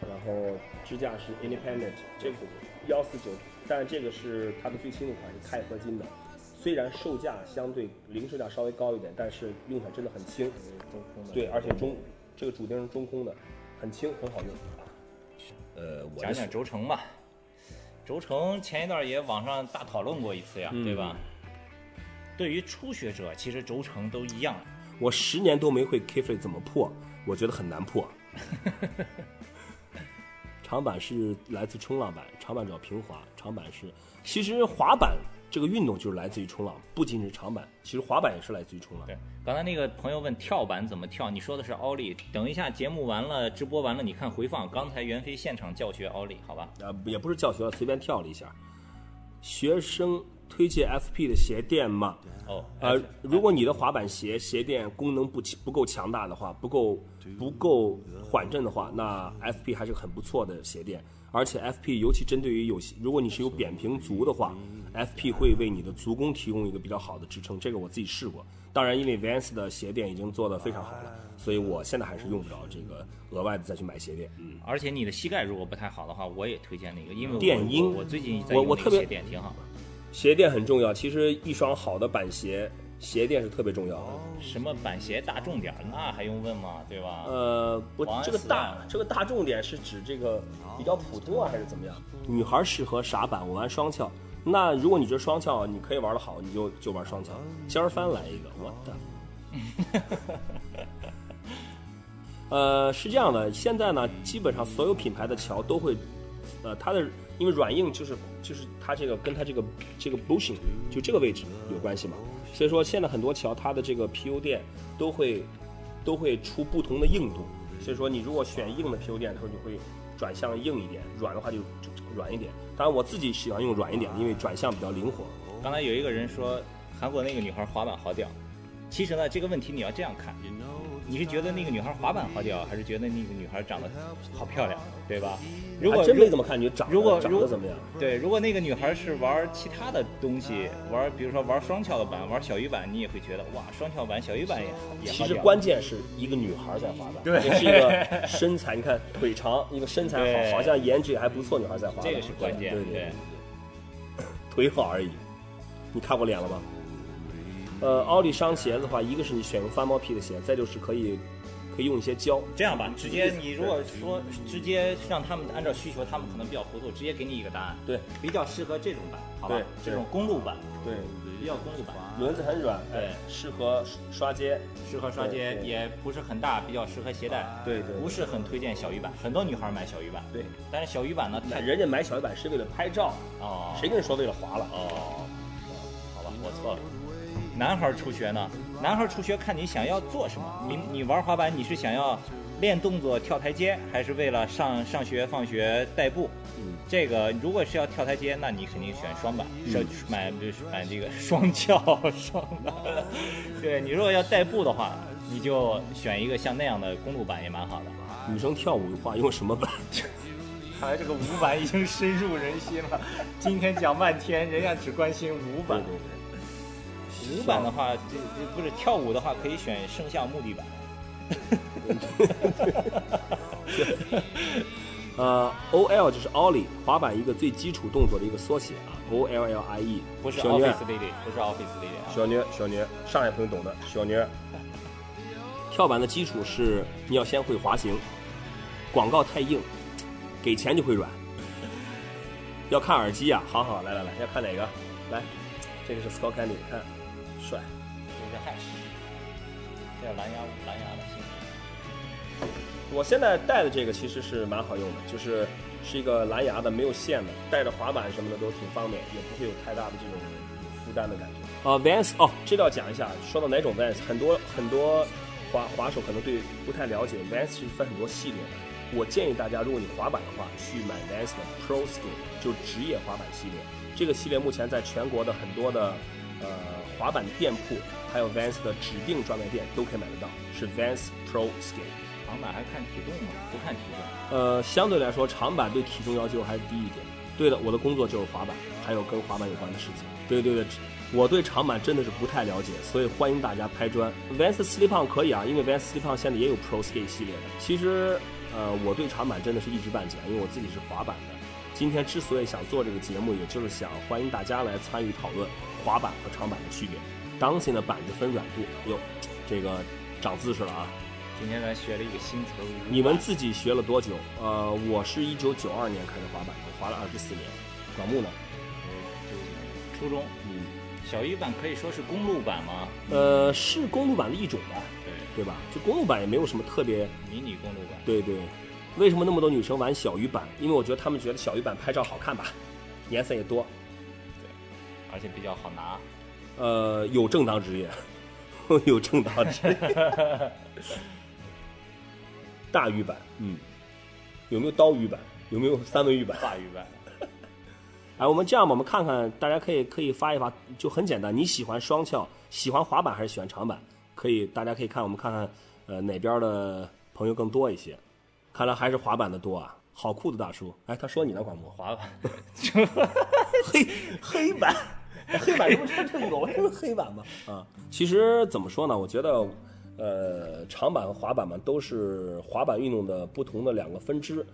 A: 然后支架是 Independent，这个幺四九，但这个是它的最新的款，是钛合金的，虽然售价相对零售价稍微高一点，但是用起来真的很轻。
B: 中空的。
A: 对，而且中这个主钉是中空的，很轻，很好用。呃，我
B: 讲讲轴承吧。轴承前一段也网上大讨论过一次呀，
A: 嗯
B: 对吧？对于初学者，其实轴承都一样。
A: 我十年都没会 K f l 怎么破，我觉得很难破。长板是来自冲浪板，长板主要平滑，长板是其实滑板这个运动就是来自于冲浪，不仅是长板，其实滑板也是来自于冲浪。
B: 对，刚才那个朋友问跳板怎么跳，你说的是奥利。等一下节目完了，直播完了，你看回放，刚才袁飞现场教学奥利，好吧？
A: 啊，也不是教学了，随便跳了一下。学生推荐 FP 的鞋垫吗？
B: 哦，
A: 呃，如果你的滑板鞋鞋垫功能不不够强大的话，不够不够缓震的话，那 FP 还是很不错的鞋垫。而且 FP 尤其针对于有些，如果你是有扁平足的话，FP 会为你的足弓提供一个比较好的支撑。这个我自己试过。当然，因为 Vans 的鞋垫已经做得非常好了，所以我现在还是用不着这个额外的再去买鞋垫。嗯，
B: 而且你的膝盖如果不太好的话，我也推荐那个，因为我
A: 电音
B: 我我最近在
A: 我我特别
B: 用那个鞋垫挺好。
A: 鞋垫很重要。其实一双好的板鞋，鞋垫是特别重要的。
B: 什么板鞋大重点儿，那还用问吗？对吧？
A: 呃，不这个大这个大重点是指这个比较普通啊，还是怎么样？女孩适合啥板？我玩双翘。那如果你这双翘你可以玩的好，你就就玩双翘。尖儿翻来一个，我的。呃，是这样的，现在呢，基本上所有品牌的桥都会，呃，它的因为软硬就是就是它这个跟它这个这个 bushing 就这个位置有关系嘛，所以说现在很多桥它的这个 PU 垫都会都会出不同的硬度，所以说你如果选硬的 PU 垫，它就会转向硬一点，软的话就就软一点。当然我自己喜欢用软一点的，因为转向比较灵活。
B: 刚才有一个人说韩国那个女孩滑板好屌，其实呢这个问题你要这样看，你是觉得那个女孩滑板好屌，还是觉得那个女孩长得好漂亮，对吧？如果
A: 还真没怎么看你长得
B: 如果如
A: 长得怎么样。
B: 对，如果那个女孩是玩其他的东西，玩比如说玩双翘的板，玩小鱼板，你也会觉得哇，双翘板、小鱼板也也
A: 其实关键是一个女孩在滑板，
B: 对
A: 也是一个身材，你看腿长，一个身材好，好像颜值也还不错，女孩在滑板，
B: 这个是关键，
A: 对
B: 对
A: 腿好而已。你看过脸了吗？呃，奥利商鞋子的话，一个是你选用翻毛皮的鞋，再就是可以可以用一些胶。
B: 这样吧，直接你如果说直接让他们按照需求，他们可能比较糊涂，直接给你一个答案，
A: 对
B: 比较适合这种版，好吧
A: 对？
B: 这种公路版，
A: 对，
B: 比较公路版，
A: 轮子很软，
B: 对
A: 哎适合刷街。
B: 适合刷街，也不是很大，比较适合携带，
A: 对对
B: 不是很推荐小鱼板，很多女孩买小鱼板，
A: 对，
B: 但是小鱼板呢，太
A: 人家买小鱼板是为了拍照，
B: 哦，
A: 谁跟你说为了滑了？
B: 哦，好吧，我错了。男孩儿初学呢？男孩儿初学看你想要做什么。你你玩滑板，你是想要练动作、跳台阶，还是为了上上学、放学代步？
A: 嗯，
B: 这个如果是要跳台阶，那你肯定选双板，是买就是买这个双翘双板。对你如果要代步的话，你就选一个像那样的公路板也蛮好的。
A: 女生跳舞的话用什么板？
B: 看来这个舞板已经深入人心了。今天讲半天，人家只关心五板。
A: 对对对。
B: 五板的话，这这不是跳舞的话，可以选圣象木地板。
A: 呃，O L 就是 Ollie 滑板一个最基础动作的一个缩写啊，O L L I E，
B: 不是 Office Lady，不是 Office Lady 啊。
A: 小妞小妞，上海朋友懂的，小妞。跳板的基础是你要先会滑行，广告太硬，给钱就会软。要看耳机呀、好好来来来，要看哪个？来，这个是 Scott Candy，看，帅。
B: 这是 Hash，这是蓝牙蓝牙的新。
A: 我现在戴的这个其实是蛮好用的，就是是一个蓝牙的，没有线的，带着滑板什么的都挺方便，也不会有太大的这种负担的感觉。啊、v a n s 哦，这个要讲一下，说到哪种 Vans，很多很多滑滑手可能对不太了解，Vans 是分很多系列的。我建议大家，如果你滑板的话，去买 Vans 的 Pro Skin，就职业滑板系列。这个系列目前在全国的很多的呃滑板店铺，还有 Vans 的指定专卖店都可以买得到，是 Vans Pro Skate。
B: 长板还看体重吗？不看体重。
A: 呃，相对来说，长板对体重要求还低一点。对的，我的工作就是滑板，还有跟滑板有关的事情。对对对，我对长板真的是不太了解，所以欢迎大家拍砖。Vans Slip On 可以啊，因为 Vans Slip On 现在也有 Pro Skate 系列的。其实，呃，我对长板真的是一知半解，因为我自己是滑板的。今天之所以想做这个节目，也就是想欢迎大家来参与讨论滑板和长板的区别。当心的板子分软度，哟，这个长姿势了啊！
B: 今天咱学了一个新词儿，
A: 你们自己学了多久？呃，我是一九九二年开始滑板的，滑了二十四年。管木呢？
B: 就初中
A: 嗯，
B: 小鱼板可以说是公路板吗？
A: 呃，是公路板的一种吧，
B: 对，
A: 对吧？就公路板也没有什么特别，
B: 迷你公路板。
A: 对对。为什么那么多女生玩小鱼板？因为我觉得她们觉得小鱼板拍照好看吧，颜色也多，
B: 而且比较好拿。
A: 呃，有正当职业，有正当职业。大鱼版，嗯，有没有刀鱼版？有没有三文鱼版？
B: 大鱼版，
A: 哎，我们这样吧，我们看看，大家可以可以发一发，就很简单。你喜欢双翘，喜欢滑板还是喜欢长板？可以，大家可以看，我们看看，呃，哪边的朋友更多一些？看来还是滑板的多啊，好酷的大叔。哎，他说你呢，广播，
B: 滑板，
A: 黑黑板，哎 黑板这不这这有这个黑板吗？啊，其实怎么说呢？我觉得，呃，长板和滑板嘛，都是滑板运动的不同的两个分支。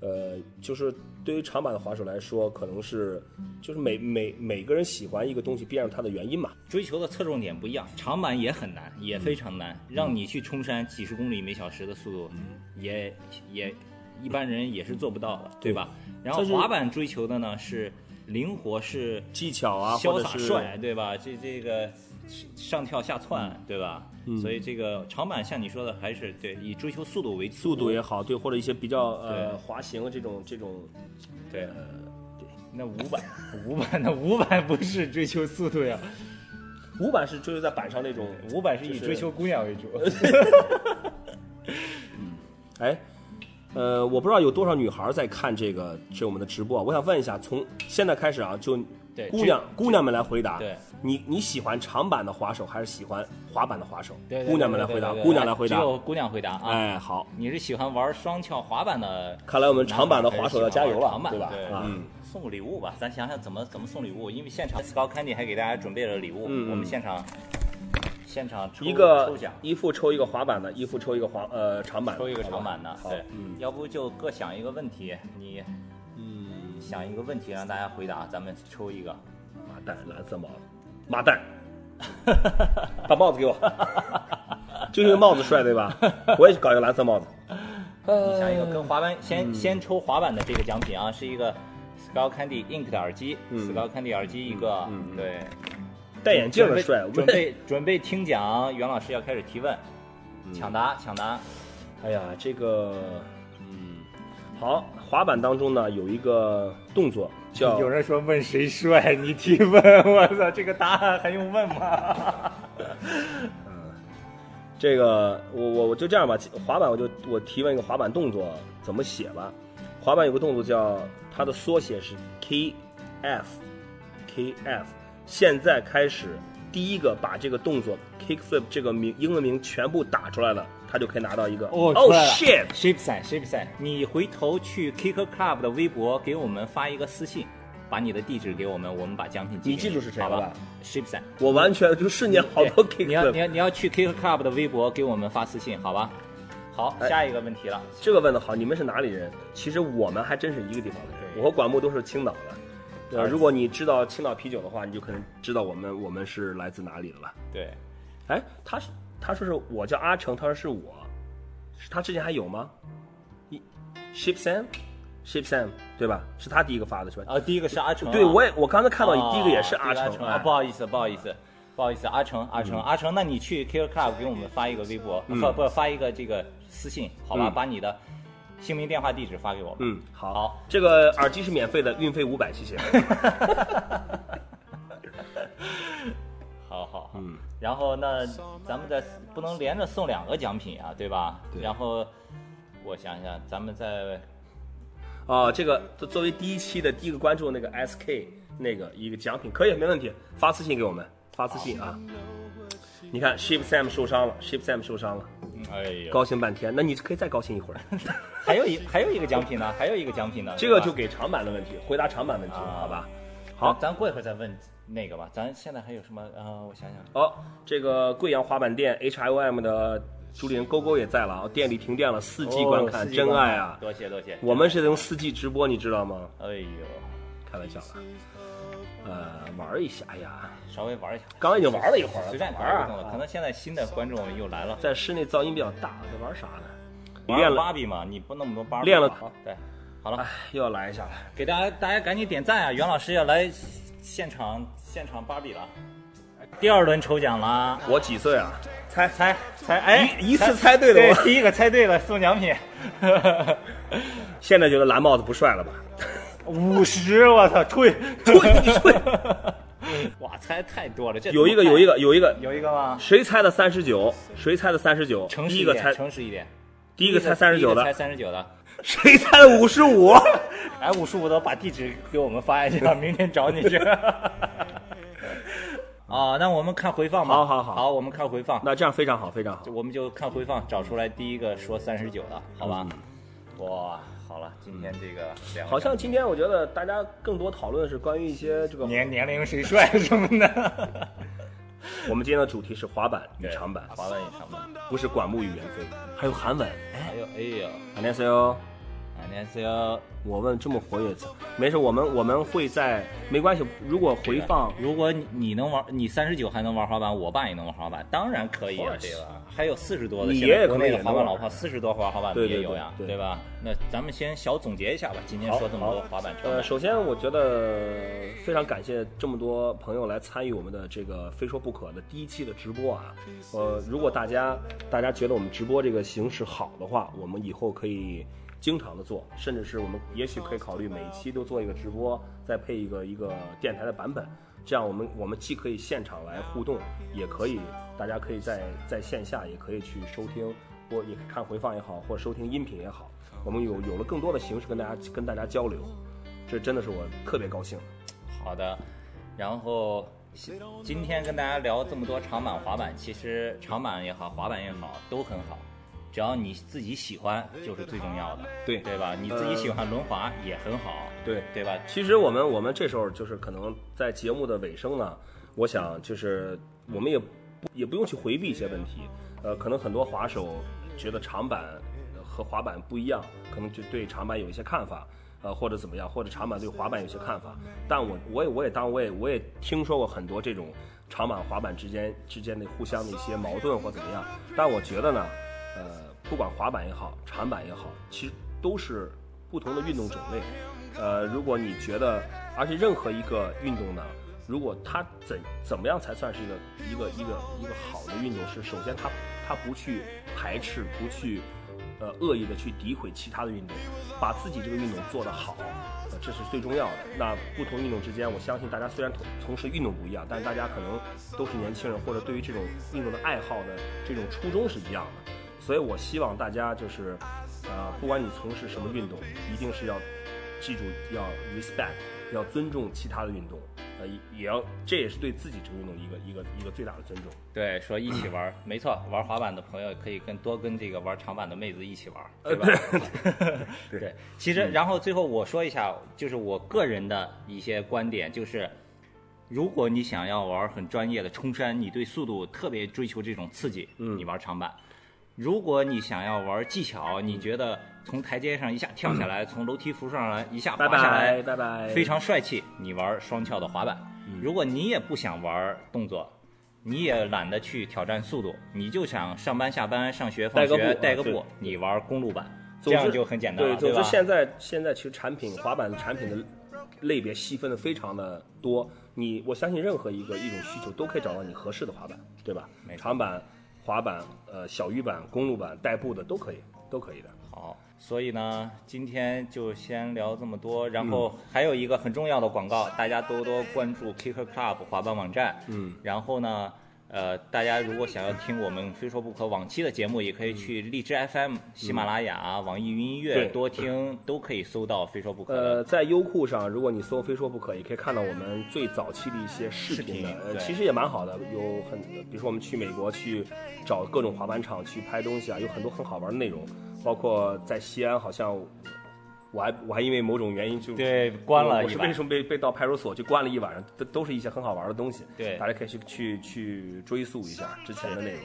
A: 呃，就是对于长板的滑手来说，可能是就是每每每个人喜欢一个东西，必然有它的原因嘛。
B: 追求的侧重点不一样，长板也很难，也非常难，让你去冲山几十公里每小时的速度，也也一般人也是做不到的，对吧？然后滑板追求的呢是灵活，是
A: 技巧啊，
B: 潇洒帅，对吧？这这个上跳下窜，对吧？所以这个长板像你说的，还是对以追求速度为主，
A: 速度也好，对，或者一些比较呃滑行这种这种，
B: 对对。那五板，五板那五板不是追求速度呀，
A: 五板是追求在板上那种
B: 五板是以追求姑娘为主。
A: 嗯哎，呃，我不知道有多少女孩在看这个这我们的直播啊，我想问一下，从现在开始啊，就
B: 对
A: 姑娘姑娘们来回答，
B: 对，
A: 你你喜欢长板的滑手还是喜欢滑板的滑手？
B: 对，对
A: 姑娘们来回答，姑娘来回答。
B: 只有姑娘回答啊。
A: 哎，好，
B: 你是喜欢玩双翘滑板的？
A: 看来我们长板的滑手要加油了
B: 长，板
A: 对吧？
B: 对，
A: 啊，
B: 嗯，送礼物吧，咱想想怎么怎么送礼物，因为现场 Scout Candy 还给大家准备了礼物，我们现场现场抽
A: 一个
B: 抽奖。
A: 一副抽一个滑板的，一副抽一个滑呃长板，
B: 抽一个长板的，
A: 好
B: 对，
A: 嗯
B: 要不就各想一个问题，你
A: 嗯，
B: 想一个问题让大家回答，咱们抽一个。
A: 麻袋蓝色帽子，麻袋，把帽子给我，就因为帽子帅对吧？我也搞一个蓝色帽子。
B: 你想一个跟滑板，先
A: 嗯
B: 先抽滑板的这个奖品啊，是一个 Skull Candy Ink 的耳机，Skull Candy 耳机一个
A: 嗯嗯，
B: 对。
A: 戴眼镜的帅，
B: 准备 准备听讲，袁老师要开始提问，
A: 嗯
B: 抢答抢答。
A: 哎呀，这个，嗯，好，滑板当中呢有一个动作叫
B: 有人说问谁帅，你提问，我操，这个答案还用问吗？
A: 这个，我我我就这样吧，滑板我就我提问一个滑板动作怎么写吧。滑板有个动作叫它的缩写是 KF KF，现在开始第一个把这个动作 kickflip 这个名英文名全部打出来了，他就可以拿到一个
B: 哦
A: oh
B: 出来了 shit，Shape 赛 Shape 赛，你回头去 Kicker Club 的微博给我们发一个私信，把你的地址给我们，我们把奖品寄给
A: 你记住是谁了
B: 好
A: 吧
B: 吧？Shape 赛。
A: 我完全就瞬间好多
B: K 你要你。要你要去 Kicker Club 的微博给我们发私信，好吧？好，
A: 哎
B: 下一个问题了。
A: 这个问的好，你们是哪里人？其实我们还真是一个地方的人，我和管木都是青岛的。呃，
B: 而
A: 如果你知道青岛啤酒的话，你就可能知道我们我们是来自哪里的了。
B: 对，
A: 哎，他是他说是我叫阿成，他说是我，是他之前还有吗？一 Ship Sam，Ship Sam 对吧？是他第一个发的是吧？
B: 啊，第一个是阿成啊，
A: 对，我也我刚才看到你
B: 哦
A: 第一个也是阿成，
B: 啊，
A: 哎
B: 不好意思，不好意思，不好意思，阿成，阿成，阿成，那你去 Kicker Club 给我们发一个微博，
A: 嗯
B: 不不发一个这个私信，好吧？
A: 嗯
B: 把你的姓名、电话、地址发给我们。
A: 嗯，好，
B: 好，
A: 这个耳机是免费的，运费五百，谢谢。
B: 好好好。
A: 嗯，
B: 然后那咱们再不能连着送两个奖品啊，对吧？
A: 对
B: 然后我想想，咱们再
A: 啊，这个作作为第一期的第一个关注那个 SK 那个一个奖品，可以没问题，发私信给我们，发私信啊。你看 Ship Sam 受伤了，Ship Sam 受伤了，
B: 哎呀，
A: 高兴半天，那你可以再高兴一会儿。
B: 还有一还有一个奖品呢，还有一个奖品呢。
A: 这个就给长板的问题，回答长板问题，
B: 啊
A: 好吧？
B: 好，咱过一会儿再问那个吧。咱现在还有什么？呃，我想想，
A: 哦，这个贵阳滑板店 HIOM 的主理人勾勾也在了啊，店里停电了，四 G 观看，
B: 哦
A: 真爱啊！
B: 多谢多谢。
A: 我们是用四 G 直播，你知道吗？
B: 哎呦，
A: 开玩笑的，呃，玩一下，哎呀，
B: 稍微玩一下，
A: 刚刚已经玩了一会儿了，
B: 随便
A: 玩。啊
B: 可能现在新的观众又来了。
A: 在室内噪音比较大，在玩啥呢？
B: 玩
A: 练了，
B: 芭比嘛，你不那么多芭比。
A: 练了
B: 好，对，好了
A: 哎，，又要来一下了。
B: 给大家大家赶紧点赞啊！袁老师要来现场现场芭比了，第二轮抽奖了，
A: 我几岁啊？猜
B: 猜猜，哎，
A: 一一次猜对了我
B: 第一个猜对了送奖品，
A: 现在觉得蓝帽子不帅了吧？
B: 五十，我操，吹
A: 吹 你吹！
B: 哇，猜太多了，这
A: 有一个，有一个，有一个，
B: 有一个吗？
A: 谁猜的三十九？谁猜的三十九？
B: 诚实一点，
A: 第一个猜，
B: 诚实一点，
A: 第一个猜三十九
B: 的猜
A: 的，
B: 三十九的，
A: 谁猜的五十五？
B: 哎，五十五的把地址给我们发一下，明天找你去。啊，那我们看回放吧。
A: 好好好
B: 好，我们看回放。
A: 那这样非常好，非常好。
B: 我们就看回放，找出来第一个说三十九的，好吧？哇，好了，今天这个两个
A: 嗯好像今天我觉得大家更多讨论的是关于一些这个，
B: 年年龄谁帅什么的。
A: 我们今天的主题是滑板与长板，
B: 滑板与长板，
A: 不是管木与猿飞，还有韩文。
B: 还有哎呦，
A: 안녕하세요。
B: 안녕하세요。
A: 我问这么活跃，没事，我们我们会在没关系。如果回放，
B: 如果你你能玩，你三十九还能玩滑板，我爸也能玩滑板，当然可以啊
A: Of，course
B: 对吧？还有四十多的，
A: 你
B: 现在
A: 爷爷可能
B: 国内的
A: 也能玩
B: 滑板老炮，四十多玩滑板的
A: 对对
B: 也有呀，
A: 对对
B: 吧？那咱们先小总结一下吧，今天
A: 好
B: 说这么多
A: 好
B: 滑板长
A: 呃，
B: 板，
A: 首先我觉得非常感谢这么多朋友来参与我们的这个非说不可的第一期的直播啊。呃，如果大家大家觉得我们直播这个形式好的话，我们以后可以 经常的做，甚至是我们也许可以考虑每一期都做一个直播，再配一个一个电台的版本。这样我们我们既可以现场来互动，也可以大家可以在在线下也可以去收听，或也看回放也好，或收听音频也好。我们有有了更多的形式跟大家跟大家交流，这真的是我特别高兴。
B: 好的，然后今天跟大家聊这么多长板、滑板，其实长板也好，滑板也好，都很好，只要你自己喜欢，就是最重要的，
A: 对
B: 对吧？你自己喜欢轮滑也很好，
A: 对
B: 对吧？
A: 其实我们我们这时候就是可能在节目的尾声呢，我想就是我们也不也不用去回避一些问题，呃，可能很多滑手觉得长板和滑板不一样，可能就对长板有一些看法。呃，或者怎么样，或者长板对滑板有些看法，但我我也我也当我也我也听说过很多这种长板滑板之间之间的互相的一些矛盾或怎么样，但我觉得呢，呃，不管滑板也好，长板也好，其实都是不同的运动种类。呃，如果你觉得，而且任何一个运动呢，如果它怎怎么样才算是一个一个一个一个好的运动？是首先它它不去排斥，不去呃恶意的去诋毁其他的运动，把自己这个运动做得好，呃，这是最重要的。那不同运动之间，我相信大家虽然从从事运动不一样，但是大家可能都是年轻人，或者对于这种运动的爱好的这种初衷是一样的。所以我希望大家就是，呃，不管你从事什么运动，一定是要记住要 respect，要尊重其他的运动，呃，也也要这也是对自己这个运动一个一个一个最大的尊重。
B: 对，说一起玩儿，没错，玩滑板的朋友可以跟多跟这个玩长板的妹子一起玩儿，对吧？对，其实然后最后我说一下，就是我个人的一些观点，就是如果你想要玩很专业的冲山，你对速度特别追求这种刺激，
A: 嗯。
B: 你玩长板；如果你想要玩技巧，
A: 嗯
B: 你觉得从台阶上一下跳下来，从楼梯扶上来一下
A: 拜
B: 滑下来，
A: 拜拜拜，
B: 非常帅气，你玩双翘的滑板。
A: 嗯。
B: 如果你也不想玩动作，你也懒得去挑战速度，你就想上班下班、上学放
A: 带个
B: 学
A: 步
B: 带个步，你玩公路板，这样就很简单了，
A: 对，总之？现在现在其实产品滑板的产品的类别细分的非常的多，你我相信任何一个一种需求都可以找到你合适的滑板，对吧？长板、滑板、呃小鱼板、公路板、代步的都可以，都可以的。
B: 好，所以呢，今天就先聊这么多。然
A: 嗯
B: 后还有一个很重要的广告，大家多多关注 Kicker Club 滑板网站。
A: 嗯，
B: 然后呢，呃，大家如果想要听我们非说不可往期的节目，也可以去荔枝 FM、喜马拉雅、网易云音乐
A: 对
B: 多听，都可以搜到非说不可。
A: 呃，在优酷上，如果你搜“非说不可”，也可以看到我们最早期的一些视频的，其实也蛮好的，有很，比如说我们去美国去找各种滑板场去拍东西啊，有很多很好玩的内容，包括在西安，好像我还我还因为某种原因就
B: 对，关了
A: 我是为。什么被被到派出所去关了一晚上，都都是一些很好玩的东西，
B: 对
A: 大家可以去去去追溯一下之前的内容。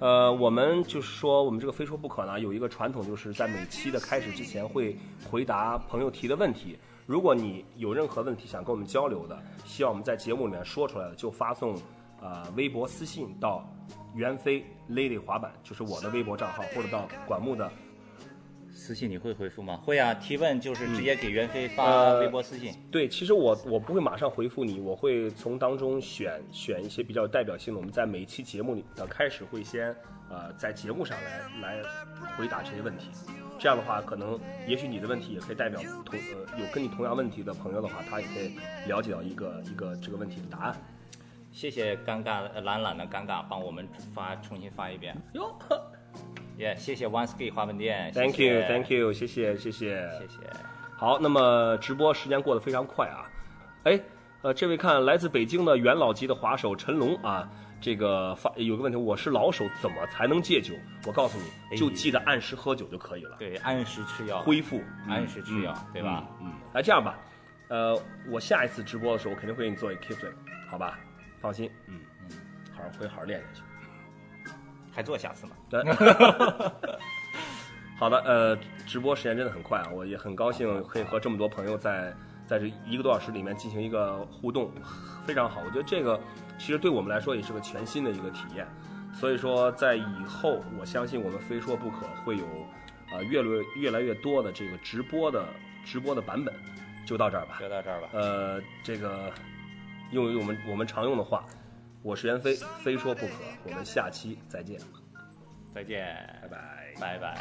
A: 呃，我们就是说，我们这个非说不可呢，有一个传统，就是在每期的开始之前会回答朋友提的问题。如果你有任何问题想跟我们交流的，希望我们在节目里面说出来的，就发送呃微博私信到袁飞 Lady 滑板，就是我的微博账号，或者到管木的
B: 私信你会回复吗？会啊，提问就是直接给袁飞发
A: 呃
B: 微博私信。
A: 对，其实我我不会马上回复你，我会从当中选选一些比较有代表性的。我们在每一期节目里的开始会先呃在节目上来来回答这些问题，这样的话，可能也许你的问题也可以代表同呃有跟你同样问题的朋友的话，他也可以了解到一个一个这个问题的答案。
B: 谢谢尴尬呃懒懒的尴尬，帮我们发重新发一遍。
A: 哟
B: 耶、谢谢 One Ski 滑板店
A: ，Thank you，Thank you，谢谢谢谢。
B: 谢谢。
A: 好，那么直播时间过得非常快啊，哎，呃，这位看来自北京的元老级的滑手陈龙啊，这个发有个问题，我是老手，怎么才能戒酒？我告诉你，
B: 哎
A: 就记得按时喝酒就可以了，
B: 对，按时吃药，
A: 恢复，
B: 按时吃药，对吧？
A: 嗯，来这样吧，呃，我下一次直播的时候，我肯定会给你做一个 keep flip，好吧？放心，嗯嗯，好好会好好练下去。
B: 还做下次吗？
A: 对，好的，呃，直播时间真的很快啊，我也很高兴可以和这么多朋友在在这一个多小时里面进行一个互动，非常好。我觉得这个其实对我们来说也是个全新的一个体验，所以说在以后，我相信我们非说不可会有呃越来越越来越多的这个直播的直播的版本，就到这儿吧。
B: 就到这儿吧。
A: 呃，这个用我们我们常用的话，我是袁飞，非说不可，我们下期再见，
B: 再见，
A: 拜拜。
B: 拜拜。